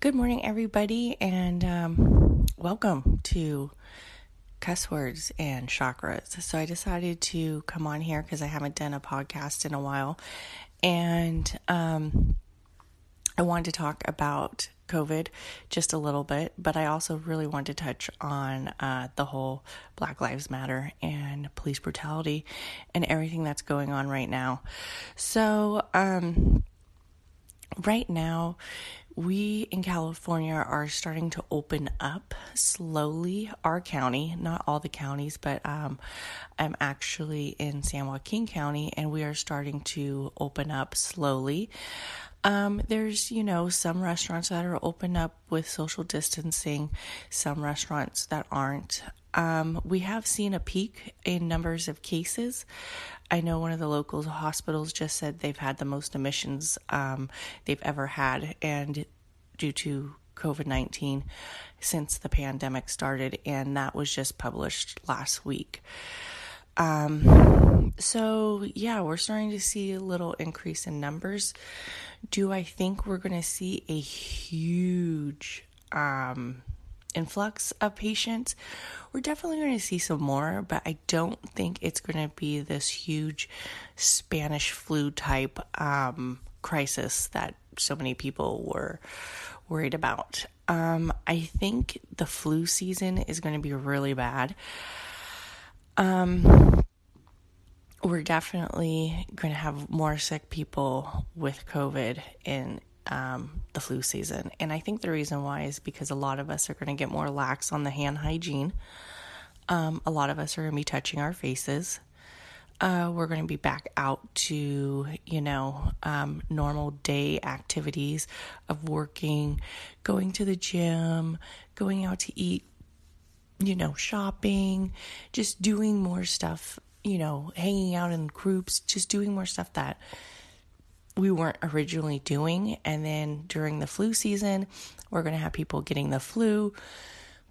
Good morning, everybody, and um, welcome to Cuss Words and Chakras. So, I decided to come on here because I haven't done a podcast in a while, and um, I wanted to talk about COVID just a little bit, but I also really wanted to touch on uh, the whole Black Lives Matter and police brutality and everything that's going on right now. So, um, right now, we in California are starting to open up slowly our county, not all the counties, but um, I'm actually in San Joaquin County and we are starting to open up slowly. Um, there's, you know, some restaurants that are open up with social distancing, some restaurants that aren't. Um, we have seen a peak in numbers of cases. I know one of the local hospitals just said they've had the most admissions um, they've ever had, and due to COVID 19 since the pandemic started, and that was just published last week. Um, so, yeah, we're starting to see a little increase in numbers. Do I think we're going to see a huge um, influx of patients? We're definitely going to see some more, but I don't think it's going to be this huge Spanish flu type um, crisis that so many people were worried about. Um, I think the flu season is going to be really bad. Um, we're definitely going to have more sick people with COVID in um, the flu season. And I think the reason why is because a lot of us are going to get more lax on the hand hygiene. Um, a lot of us are going to be touching our faces. Uh, we're going to be back out to, you know, um, normal day activities of working, going to the gym, going out to eat, you know, shopping, just doing more stuff, you know, hanging out in groups, just doing more stuff that we weren't originally doing. And then during the flu season, we're going to have people getting the flu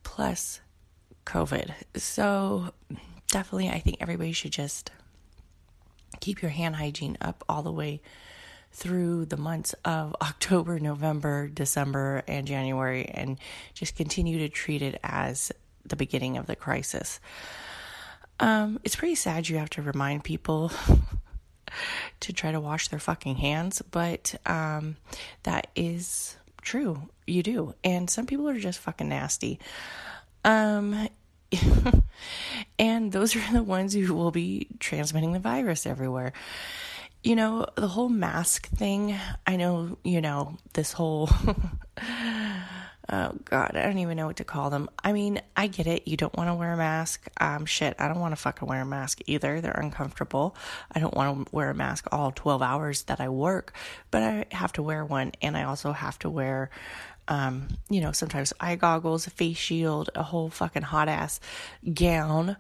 plus COVID. So, definitely, I think everybody should just keep your hand hygiene up all the way through the months of October, November, December, and January, and just continue to treat it as the beginning of the crisis. Um, it's pretty sad you have to remind people to try to wash their fucking hands, but um, that is true. You do. And some people are just fucking nasty. Um, and those are the ones who will be transmitting the virus everywhere. You know, the whole mask thing, I know, you know, this whole oh god, I don't even know what to call them. I mean, I get it. You don't want to wear a mask. Um shit, I don't want to fucking wear a mask either. They're uncomfortable. I don't want to wear a mask all 12 hours that I work, but I have to wear one and I also have to wear um, you know, sometimes eye goggles, a face shield, a whole fucking hot ass gown.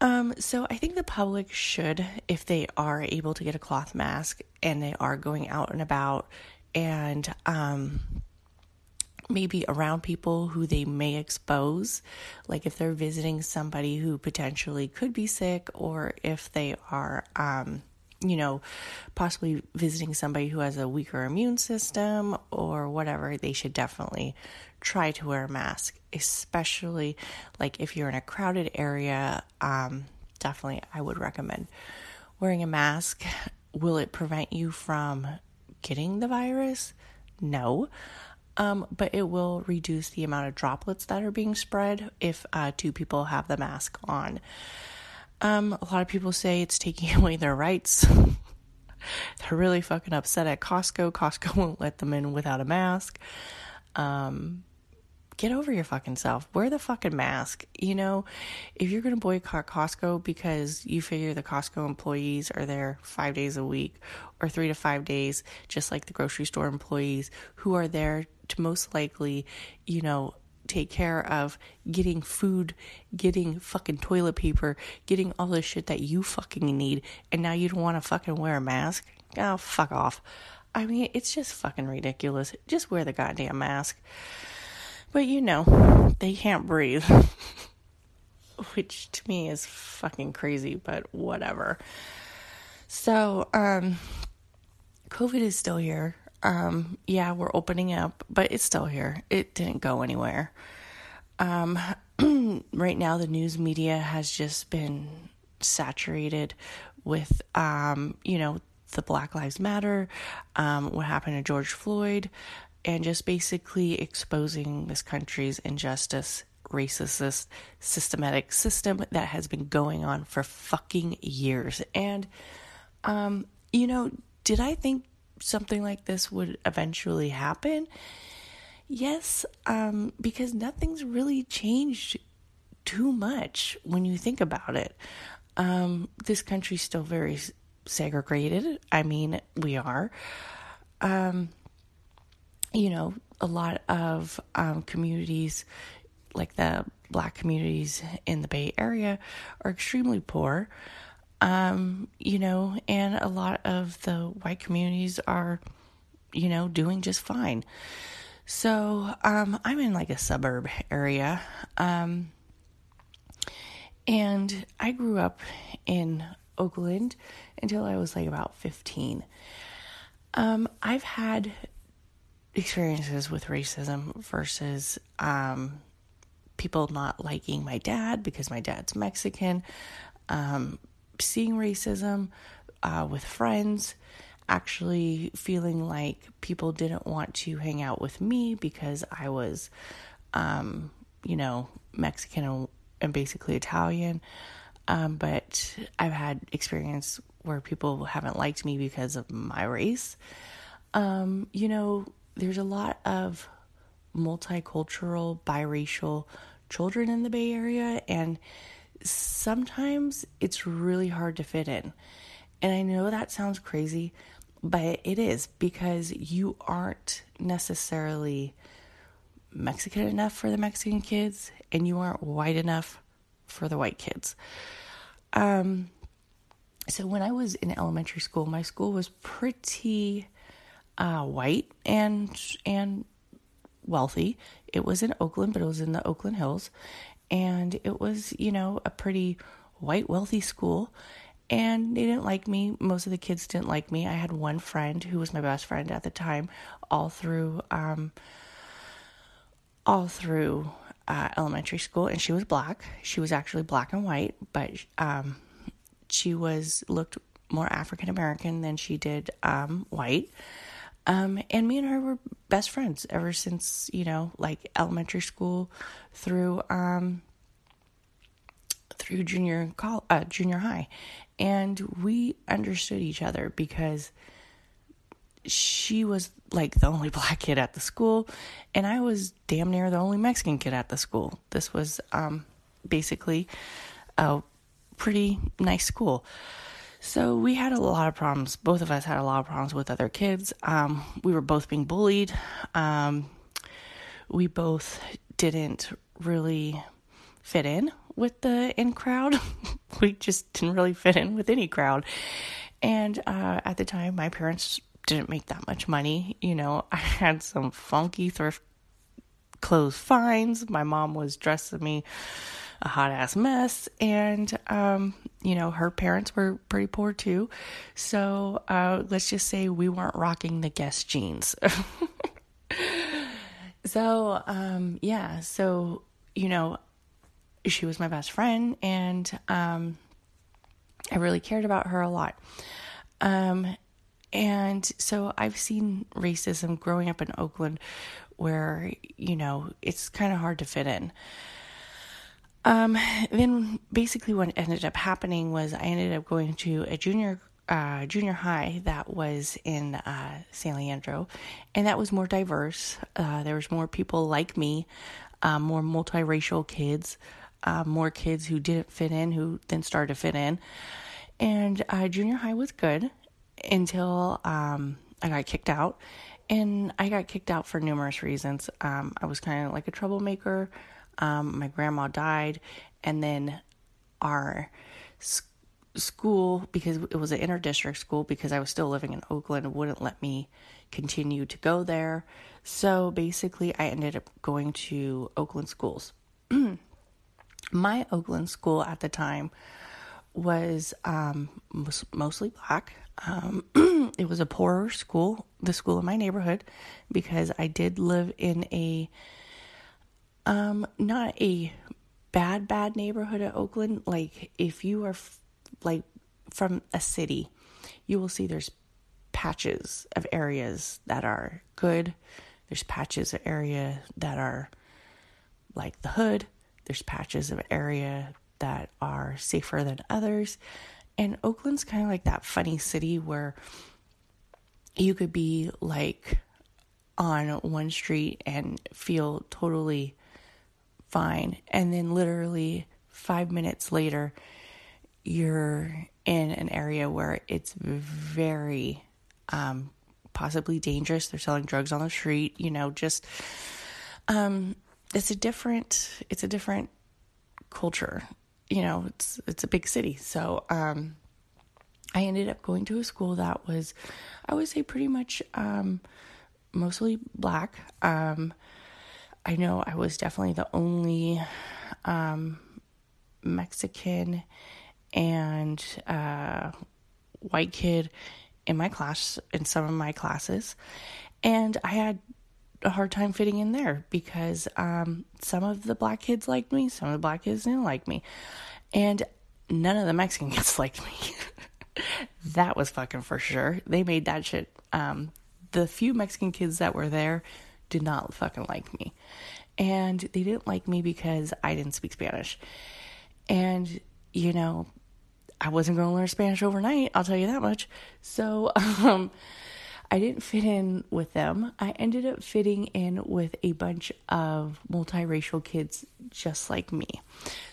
Um, so I think the public should, if they are able to get a cloth mask and they are going out and about and um, maybe around people who they may expose, like if they're visiting somebody who potentially could be sick or if they are um, you know, possibly visiting somebody who has a weaker immune system or whatever, they should definitely try to wear a mask, especially like if you're in a crowded area. Um, definitely, I would recommend wearing a mask. Will it prevent you from getting the virus? No. Um, but it will reduce the amount of droplets that are being spread if uh, two people have the mask on. Um, a lot of people say it's taking away their rights. They're really fucking upset at Costco. Costco won't let them in without a mask. Um, get over your fucking self. Wear the fucking mask. You know, if you're going to boycott Costco because you figure the Costco employees are there five days a week or three to five days, just like the grocery store employees who are there to most likely, you know, take care of getting food, getting fucking toilet paper, getting all the shit that you fucking need, and now you don't want to fucking wear a mask? Oh, fuck off. I mean, it's just fucking ridiculous. Just wear the goddamn mask. But you know, they can't breathe. Which to me is fucking crazy, but whatever. So, um, COVID is still here. um, yeah, we're opening up, but it's still here. It didn't go anywhere. Um, right now, the news media has just been saturated with, um, you know, the Black Lives Matter, um, what happened to George Floyd, and just basically exposing this country's injustice, racist, systematic system that has been going on for fucking years. And, um, you know, did I think something like this would eventually happen? Yes, um, because nothing's really changed too much when you think about it. Um, this country's still very segregated. I mean, we are. Um, you know, a lot of um, communities, like the black communities in the Bay Area, are extremely poor. Um, you know, and a lot of the white communities are, you know, doing just fine. So, um, I'm in like a suburb area. Um, and I grew up in Oakland until I was like about 15. Um, I've had experiences with racism versus um, people not liking my dad because my dad's Mexican, um, seeing racism uh, with friends, actually feeling like people didn't want to hang out with me because I was, um, you know, Mexican and, and basically Italian. Um, but I've had experience where people haven't liked me because of my race. Um, you know, there's a lot of multicultural, biracial children in the Bay Area, and sometimes it's really hard to fit in. And I know that sounds crazy, but it is because you aren't necessarily Mexican enough for the Mexican kids, and you aren't white enough for the white kids. Um, so when I was in elementary school, my school was pretty uh, white and and wealthy. It was in Oakland, but it was in the Oakland Hills, and it was you know a pretty white wealthy school. And they didn't like me. Most of the kids didn't like me. I had one friend who was my best friend at the time, all through um, all through uh, elementary school, and she was black. She was actually black and white, but um, she was looked more African American than she did um, white. Um, and me and her were best friends ever since, you know, like elementary school through um, through junior uh, junior high. And we understood each other because she was like the only black kid at the school and I was damn near the only Mexican kid at the school. This was um, basically a pretty nice school. So we had a lot of problems. Both of us had a lot of problems with other kids. Um, we were both being bullied. Um, we both didn't really fit in with the in crowd. we just didn't really fit in with any crowd. And uh, at the time, my parents didn't make that much money. You know, I had some funky thrift clothes finds. My mom was dressing me a hot ass mess. And, um, you know, her parents were pretty poor too. So uh, let's just say we weren't rocking the Guess jeans. so, um, yeah, so, you know, she was my best friend and um, I really cared about her a lot. Um, and so I've seen racism growing up in Oakland where, you know, it's kind of hard to fit in. Um, then basically what ended up happening was I ended up going to a junior uh, junior high that was in uh, San Leandro, and that was more diverse. Uh, there was more people like me, um, more multiracial kids, uh, more kids who didn't fit in who then started to fit in. And uh, junior high was good until um, I got kicked out, and I got kicked out for numerous reasons. Um, I was kind of like a troublemaker. Um, my grandma died, and then our sc- school, because it was an interdistrict school, because I was still living in Oakland, wouldn't let me continue to go there. So basically, I ended up going to Oakland schools. my Oakland school at the time was um, mostly black. Um, it was a poorer school, the school in my neighborhood, because I did live in a um not a bad bad neighborhood of Oakland. Like if you are f- like from a city, you will see there's patches of areas that are good. There's patches of area that are like the hood. There's patches of area that are safer than others. And Oakland's kind of like that funny city where you could be like on one street and feel totally fine. And then literally five minutes later, you're in an area where it's very um, possibly dangerous. They're selling drugs on the street, you know, just um, it's a different it's a different culture. You know, it's it's a big city. So um, I ended up going to a school that was I would say pretty much um, mostly black. I know I was definitely the only um, Mexican and uh, white kid in my class, in some of my classes. And I had a hard time fitting in there because um, some of the black kids liked me, some of the black kids didn't like me. And none of the Mexican kids liked me. that was fucking for sure. They made that shit. Um, the few Mexican kids that were there did not fucking like me. And they didn't like me because I didn't speak Spanish. And, you know, I wasn't going to learn Spanish overnight, I'll tell you that much. So, um, I didn't fit in with them. I ended up fitting in with a bunch of multiracial kids just like me.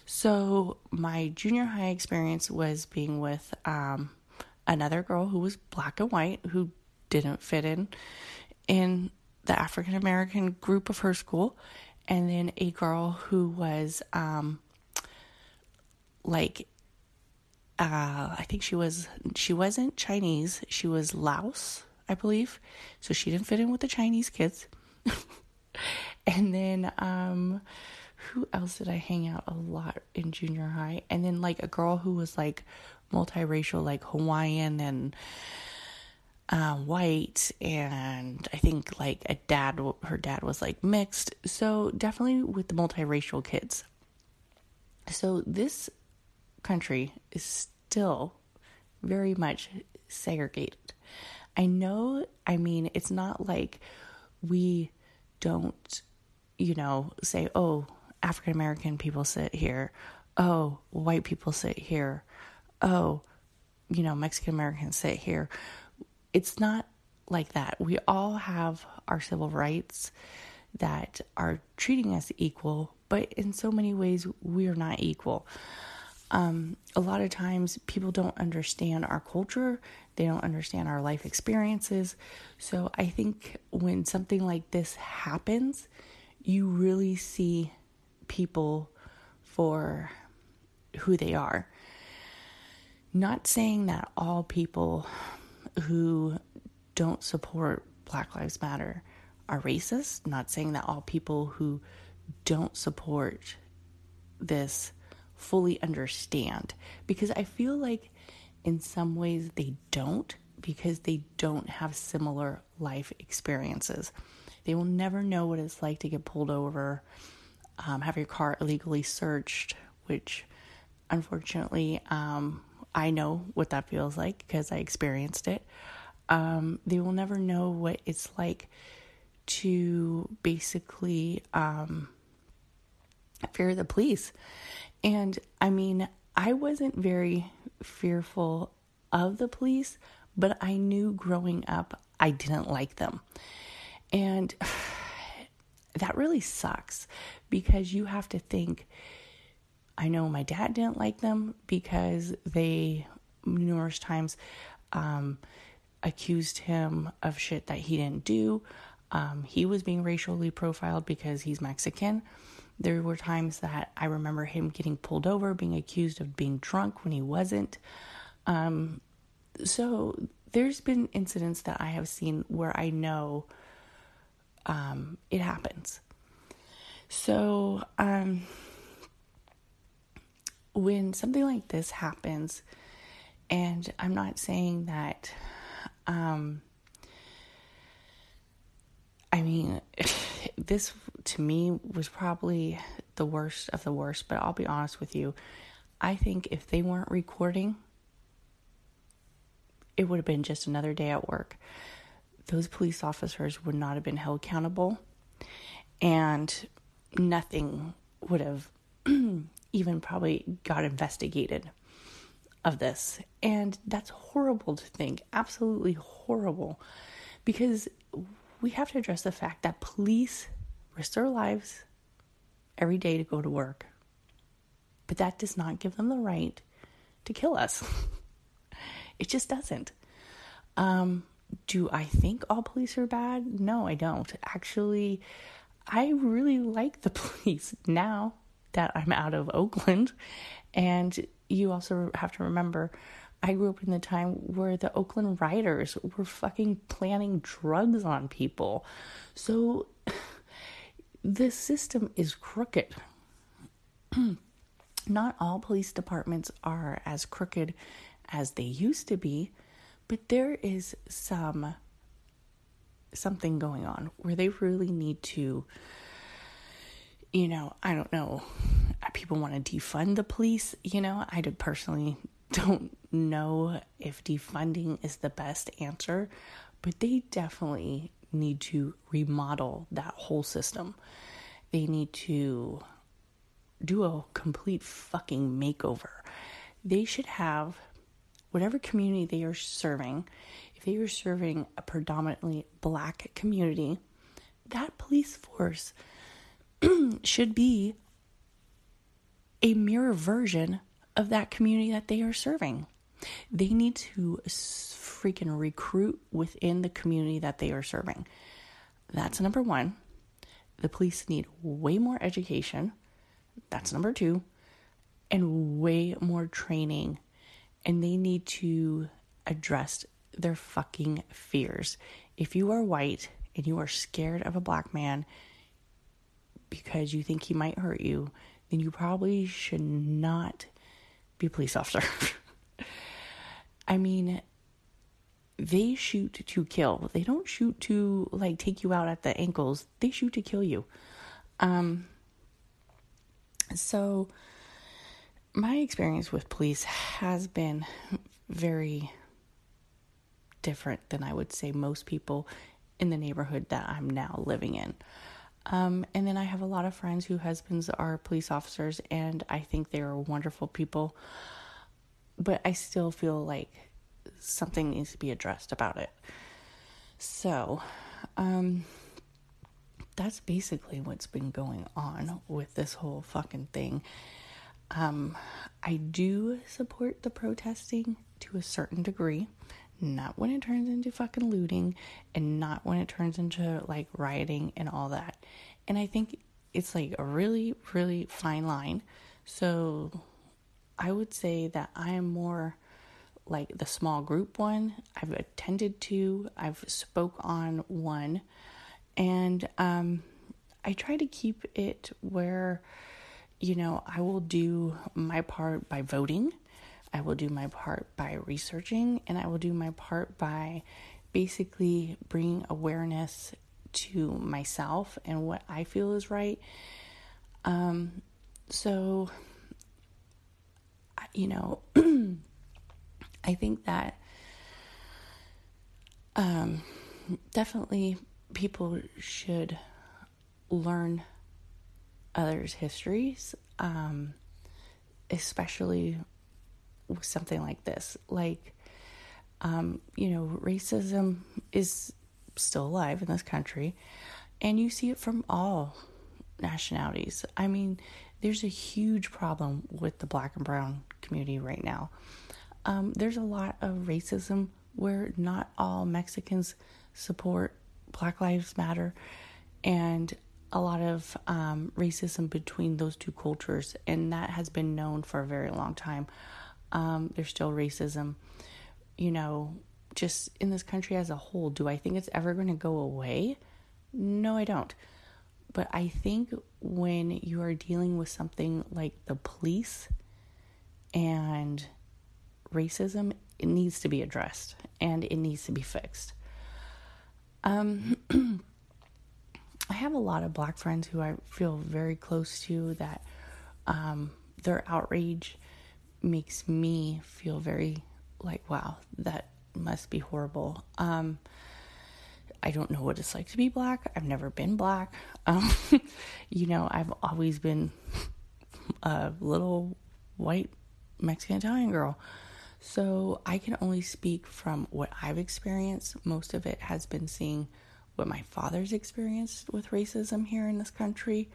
So, my junior high experience was being with um, another girl who was black and white who didn't fit in in the African American group of her school, and then a girl who was um, like uh, I think she was she wasn't Chinese, she was Laos, I believe. So she didn't fit in with the Chinese kids. and then um who else did I hang out a lot in junior high? And then like a girl who was like multiracial, like Hawaiian and uh, white and I think like a dad, her dad was like mixed. So definitely with the multiracial kids. So this country is still very much segregated. I know, I mean, it's not like we don't, you know, say, oh, African American people sit here. Oh, white people sit here. Oh, you know, Mexican Americans sit here it's not like that. We all have our civil rights that are treating us equal, but in so many ways, we are not equal. Um, a lot of times, people don't understand our culture, they don't understand our life experiences. So, I think when something like this happens, you really see people for who they are. Not saying that all people who don't support Black Lives Matter are racist. Not saying that all people who don't support this fully understand, because I feel like in some ways they don't, because they don't have similar life experiences. They will never know what it's like to get pulled over, um, have your car illegally searched, which unfortunately um, I know what that feels like because I experienced it. Um, they will never know what it's like to basically um, fear the police. And I mean, I wasn't very fearful of the police, but I knew growing up I didn't like them. And that really sucks because you have to think I know my dad didn't like them because they numerous times um, accused him of shit that he didn't do. Um, he was being racially profiled because he's Mexican. There were times that I remember him getting pulled over, being accused of being drunk when he wasn't. Um, so there's been incidents that I have seen where I know um, it happens. So, um, when something like this happens, and I'm not saying that Um, I mean, this to me was probably the worst of the worst, but I'll be honest with you. I think if they weren't recording, it would have been just another day at work. Those police officers would not have been held accountable, and nothing would have even probably got investigated of this. And that's horrible to think, absolutely horrible, because we have to address the fact that police risk their lives every day to go to work. But that does not give them the right to kill us. it just doesn't. Um, do I think all police are bad? No, I don't. Actually, I really like the police now that I'm out of Oakland. And you also have to remember, I grew up in the time where the Oakland Riders were fucking planting drugs on people. So the system is crooked. Not all police departments are as crooked as they used to be, but there is some something going on where they really need to you know, I don't know. People want to defund the police, you know. I personally don't know if defunding is the best answer, but they definitely need to remodel that whole system. They need to do a complete fucking makeover. They should have whatever community they are serving, if they are serving a predominantly black community, that police force should be a mirror version of that community that they are serving. They need to freaking recruit within the community that they are serving. That's number one. The police need way more education. That's number two. And way more training. And they need to address their fucking fears. If you are white and you are scared of a black man, because you think he might hurt you, then you probably should not be a police officer. I mean, they shoot to kill. They don't shoot to like take you out at the ankles. They shoot to kill you. Um so my experience with police has been very different than I would say most people in the neighborhood that I'm now living in. Um, and then I have a lot of friends whose husbands are police officers, and I think they are wonderful people. But I still feel like something needs to be addressed about it. So, um, that's basically what's been going on with this whole fucking thing. Um, I do support the protesting to a certain degree not when it turns into fucking looting and not when it turns into like rioting and all that. And I think it's like a really, really fine line. So I would say that I am more like the small group one. I've attended to, I've spoke on one, and um, I try to keep it where, you know, I will do my part by voting I will do my part by researching, and I will do my part by basically bringing awareness to myself and what I feel is right. Um, so, you know, I think that um, definitely people should learn others' histories, um, especially something like this. Like, um, you know, racism is still alive in this country, and you see it from all nationalities. I mean, there's a huge problem with the black and brown community right now. Um, there's a lot of racism where not all Mexicans support Black Lives Matter, and a lot of um, racism between those two cultures, and that has been known for a very long time. Um, there's still racism, you know, just in this country as a whole. Do I think it's ever going to go away? No, I don't. But I think when you are dealing with something like the police and racism, it needs to be addressed and it needs to be fixed. Um, I have a lot of black friends who I feel very close to that um, their outrage makes me feel very like, wow, that must be horrible. Um, I don't know what it's like to be black. I've never been black. Um, you know, I've always been a little white Mexican Italian girl. So I can only speak from what I've experienced. Most of it has been seeing what my father's experienced with racism here in this country.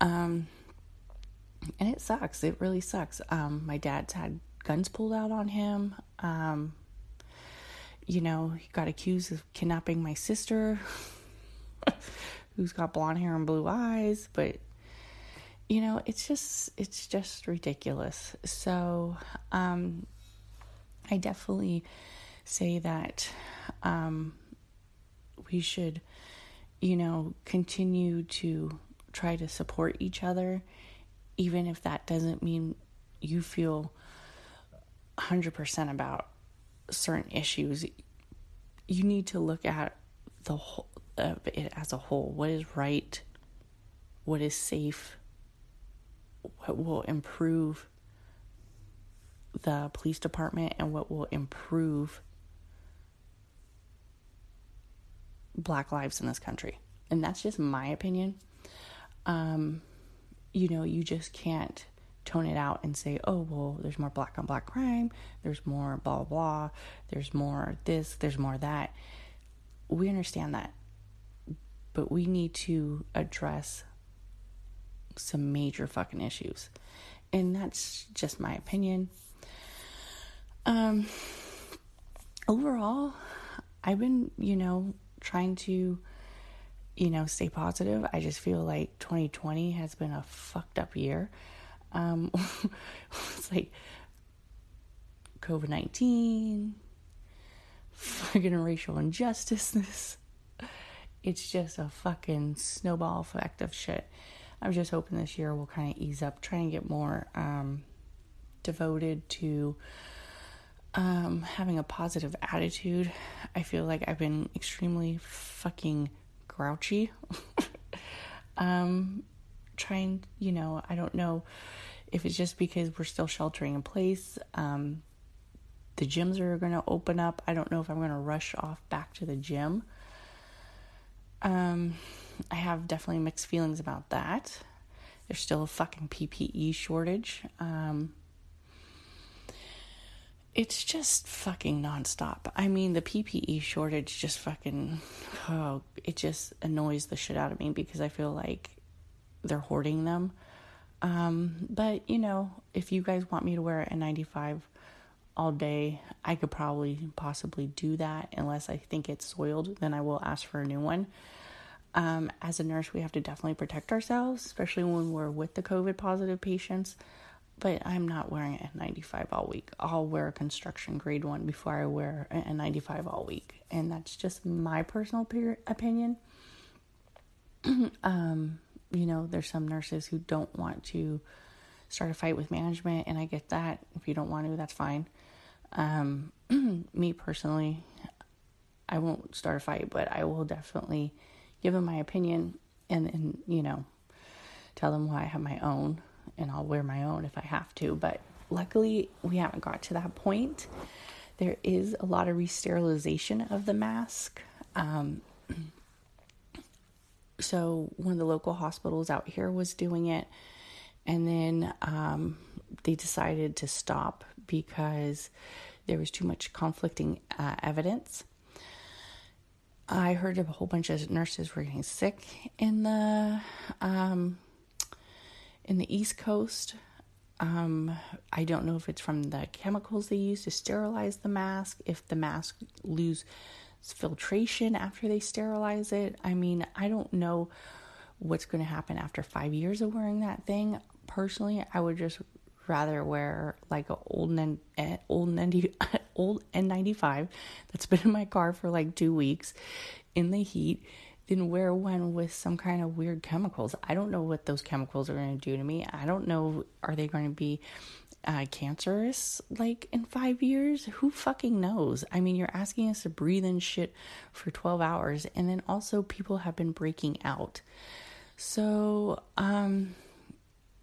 Um, and it sucks. It really sucks. Um, my dad's had guns pulled out on him. Um, you know, he got accused of kidnapping my sister, who's got blonde hair and blue eyes. But you know, it's just it's just ridiculous. So, um, I definitely say that um, we should, you know, continue to try to support each other, even if that doesn't mean you feel 100% about certain issues. You need to look at the whole of it as a whole. What is right? What is safe? What will improve the police department and what will improve black lives in this country. And that's just my opinion. Um, you know, you just can't tone it out and say, oh, well, there's more black on black crime, there's more blah, blah, blah, there's more this, there's more that. We understand that. But we need to address some major fucking issues. And that's just my opinion. Um, overall, I've been, you know, trying to, you know, stay positive. I just feel like 2020 has been a fucked up year. Um, it's like COVID 19, fucking racial injustice. It's just a fucking snowball effect of shit. I'm just hoping this year will kind of ease up, try and get more um, devoted to um, having a positive attitude. I feel like I've been extremely fucking grouchy. um, trying, you know, I don't know if it's just because we're still sheltering in place. Um, the gyms are going to open up. I don't know if I'm going to rush off back to the gym. Um, I have definitely mixed feelings about that. There's still a fucking PPE shortage. Um, it's just fucking nonstop. I mean, the PPE shortage just fucking, oh, it just annoys the shit out of me because I feel like they're hoarding them. Um, but, you know, if you guys want me to wear an N95 all day, I could probably possibly do that unless I think it's soiled, then I will ask for a new one. Um, as a nurse, we have to definitely protect ourselves, especially when we're with the COVID positive patients but I'm not wearing a 95 all week. I'll wear a construction grade one before I wear a 95 all week. And that's just my personal opinion. um, you know, there's some nurses who don't want to start a fight with management, and I get that. If you don't want to, that's fine. Um, me personally, I won't start a fight, but I will definitely give them my opinion and, and you know, tell them why I have my own and I'll wear my own if I have to. But luckily, we haven't got to that point. There is a lot of re-sterilization of the mask. Um, so one of the local hospitals out here was doing it, and then um, they decided to stop because there was too much conflicting uh, evidence. I heard a whole bunch of nurses were getting sick in the um, in the East Coast. Um, I don't know if it's from the chemicals they use to sterilize the mask, if the mask lose filtration after they sterilize it. I mean, I don't know what's going to happen after five years of wearing that thing. Personally, I would just rather wear like an old eh, old N old N95 that's been in my car for like two weeks in the heat then wear one with some kind of weird chemicals. I don't know what those chemicals are going to do to me. I don't know are they going to be uh, cancerous like in five years? Who fucking knows? I mean, you're asking us to breathe in shit for 12 hours, and then also people have been breaking out. So, um,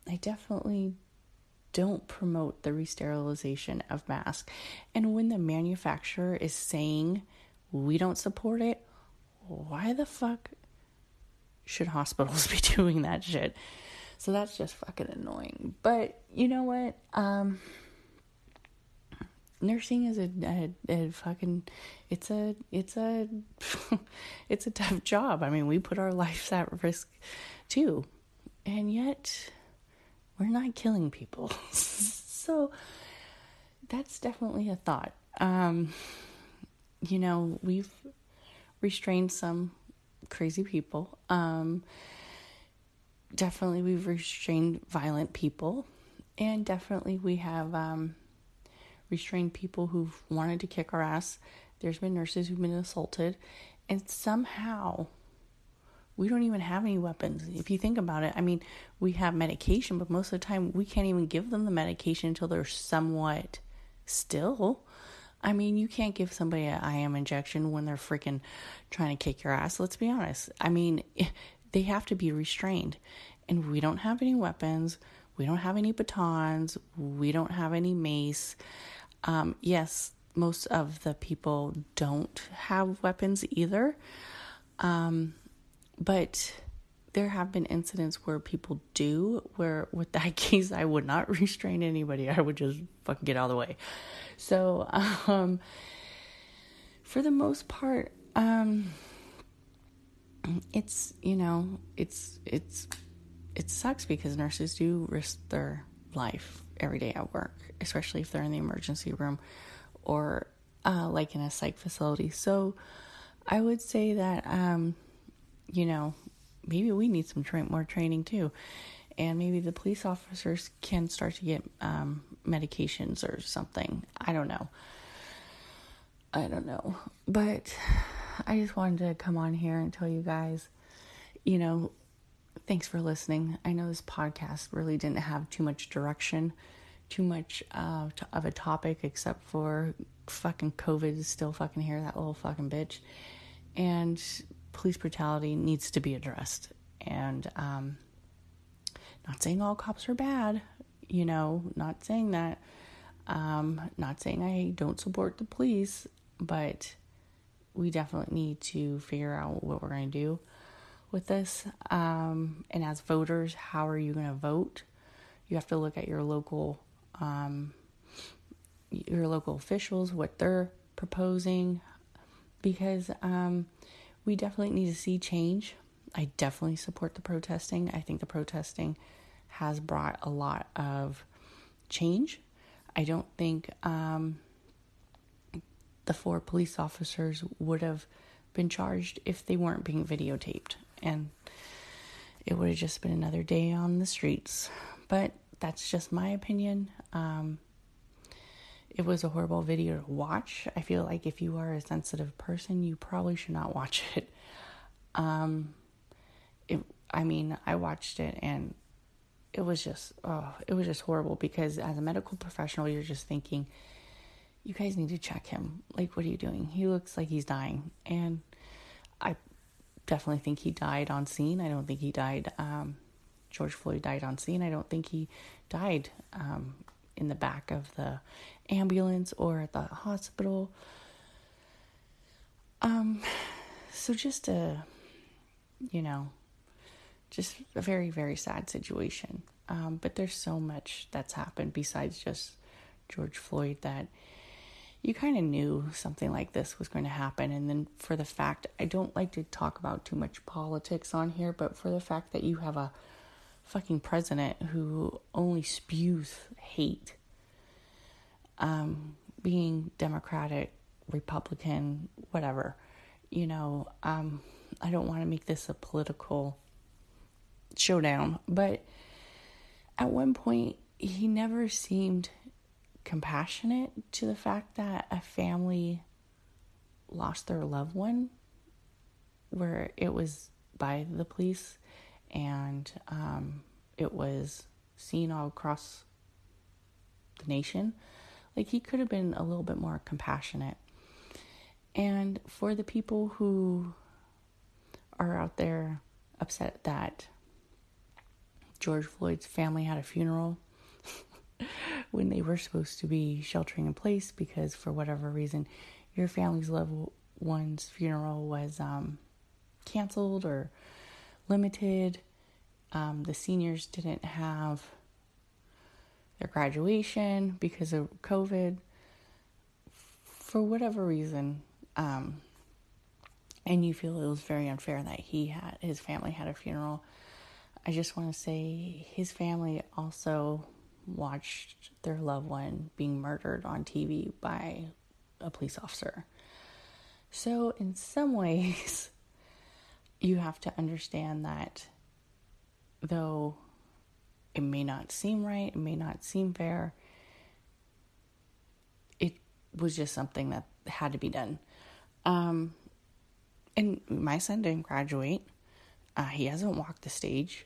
I definitely don't promote the re-sterilization of masks. And when the manufacturer is saying we don't support it, why the fuck should hospitals be doing that shit? So that's just fucking annoying. But you know what? Um, nursing is a, a, a, fucking it's a it's a it's a tough job. I mean, we put our lives at risk too. And yet we're not killing people. so that's definitely a thought. Um, you know, we've restrained some crazy people. Um, definitely, we've restrained violent people. And definitely, we have um, restrained people who've wanted to kick our ass. There's been nurses who've been assaulted. And somehow, we don't even have any weapons. If you think about it, I mean, we have medication, but most of the time we can't even give them the medication until they're somewhat still. I mean, you can't give somebody an IM injection when they're freaking trying to kick your ass. Let's be honest. I mean, they have to be restrained. And we don't have any weapons. We don't have any batons. We don't have any mace. Um, yes, most of the people don't have weapons either. Um, but there have been incidents where people do, where with that case, I would not restrain anybody. I would just fucking get out of the way. So, um, for the most part, um, it's, you know, it's, it's, it sucks because nurses do risk their life every day at work, especially if they're in the emergency room or, uh, like in a psych facility. So, I would say that, um, you know, maybe we need some tra- more training too. And maybe the police officers can start to get um, medications or something. I don't know. I don't know. But I just wanted to come on here and tell you guys, you know, thanks for listening. I know this podcast really didn't have too much direction, too much uh, of a topic, except for fucking COVID is still fucking here, that little fucking bitch. And police brutality needs to be addressed. And um, not saying all cops are bad, you know, not saying that. Um, not saying I don't support the police, but we definitely need to figure out what we're going to do with this. Um, and as voters, how are you going to vote? You have to look at your local um, your local officials, what they're proposing, because um, we definitely need to see change. I definitely support the protesting. I think the protesting has brought a lot of change. I don't think um, the four police officers would have been charged if they weren't being videotaped. And it would have just been another day on the streets. But that's just my opinion. Um, it was a horrible video to watch. I feel like if you are a sensitive person, you probably should not watch it. Um, it, I mean, I watched it and it was just, oh, it was just horrible because as a medical professional, you're just thinking, you guys need to check him. Like, what are you doing? He looks like he's dying. And I definitely think he died on scene. I don't think he died, um, George Floyd died on scene. I don't think he died um, in the back of the ambulance or at the hospital. Um, so just a, you know, just a very, very sad situation. Um, but there's so much that's happened besides just George Floyd that you kind of knew something like this was going to happen. And then for the fact, I don't like to talk about too much politics on here, but for the fact that you have a fucking president who only spews hate um, being Democratic, Republican, whatever. You know, um, I don't want to make this a political showdown, but at one point, he never seemed compassionate to the fact that a family lost their loved one, where it was by the police and um, it was seen all across the nation. Like he could have been a little bit more compassionate. And for the people who are out there upset that George Floyd's family had a funeral when they were supposed to be sheltering in place because for whatever reason your family's loved one's funeral was um, canceled or limited. Um, the seniors didn't have their graduation because of COVID. For whatever reason, um, and you feel it was very unfair that he had his family had a funeral. I just want to say his family also watched their loved one being murdered on TV by a police officer. So, in some ways, you have to understand that though it may not seem right, it may not seem fair, it was just something that had to be done. Um, and my son didn't graduate. Uh, he hasn't walked the stage.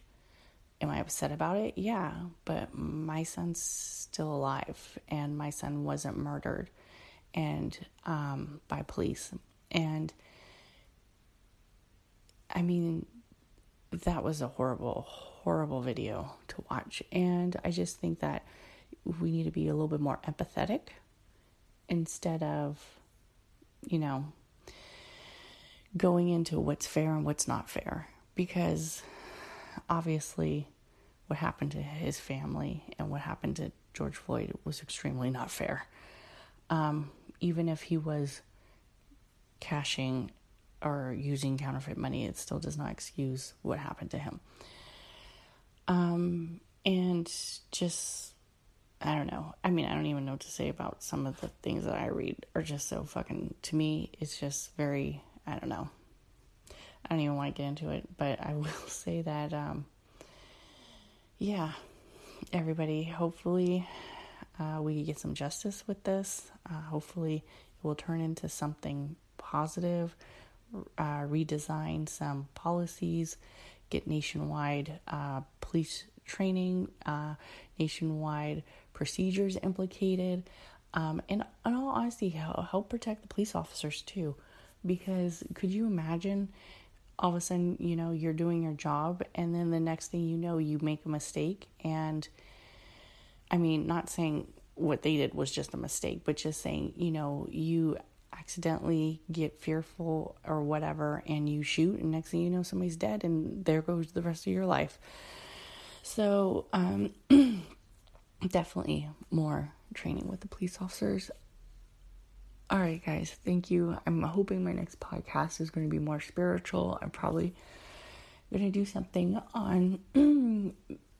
Am I upset about it? Yeah, but my son's still alive, and my son wasn't murdered, and um, by police. And I mean, that was a horrible, horrible video to watch. And I just think that we need to be a little bit more empathetic instead of, you know, going into what's fair and what's not fair. Because obviously, what happened to his family and what happened to George Floyd was extremely not fair. Um, even if he was cashing or using counterfeit money, it still does not excuse what happened to him. Um, and just, I don't know. I mean, I don't even know what to say about some of the things that I read are just so fucking, to me, it's just very, I don't know. I don't even want to get into it, but I will say that, um, yeah, everybody, hopefully, uh, we get some justice with this. Uh, hopefully, it will turn into something positive, uh, redesign some policies, get nationwide uh, police training, uh, nationwide procedures implicated, um, and in all honesty, help, help protect the police officers too. Because could you imagine all of a sudden, you know, you're doing your job, and then the next thing you know, you make a mistake. And I mean, not saying what they did was just a mistake, but just saying, you know, you accidentally get fearful or whatever and you shoot and next thing you know somebody's dead and there goes the rest of your life. So um, definitely more training with the police officers. All right guys thank you. I'm hoping my next podcast is going to be more spiritual. I'm probably going to do something on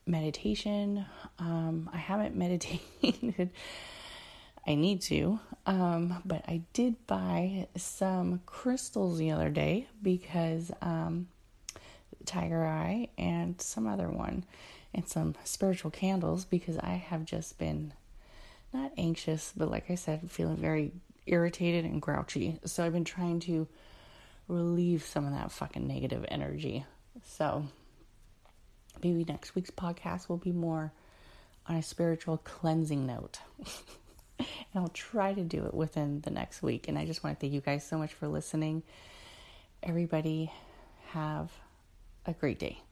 meditation. Um, i haven't meditated I need to. Um, but I did buy some crystals the other day because um, Tiger Eye and some other one, and some spiritual candles because I have just been not anxious, but like I said, feeling very irritated and grouchy. So I've been trying to relieve some of that fucking negative energy. So maybe next week's podcast will be more on a spiritual cleansing note. and I'll try to do it within the next week. And I just want to thank you guys so much for listening. Everybody, have a great day.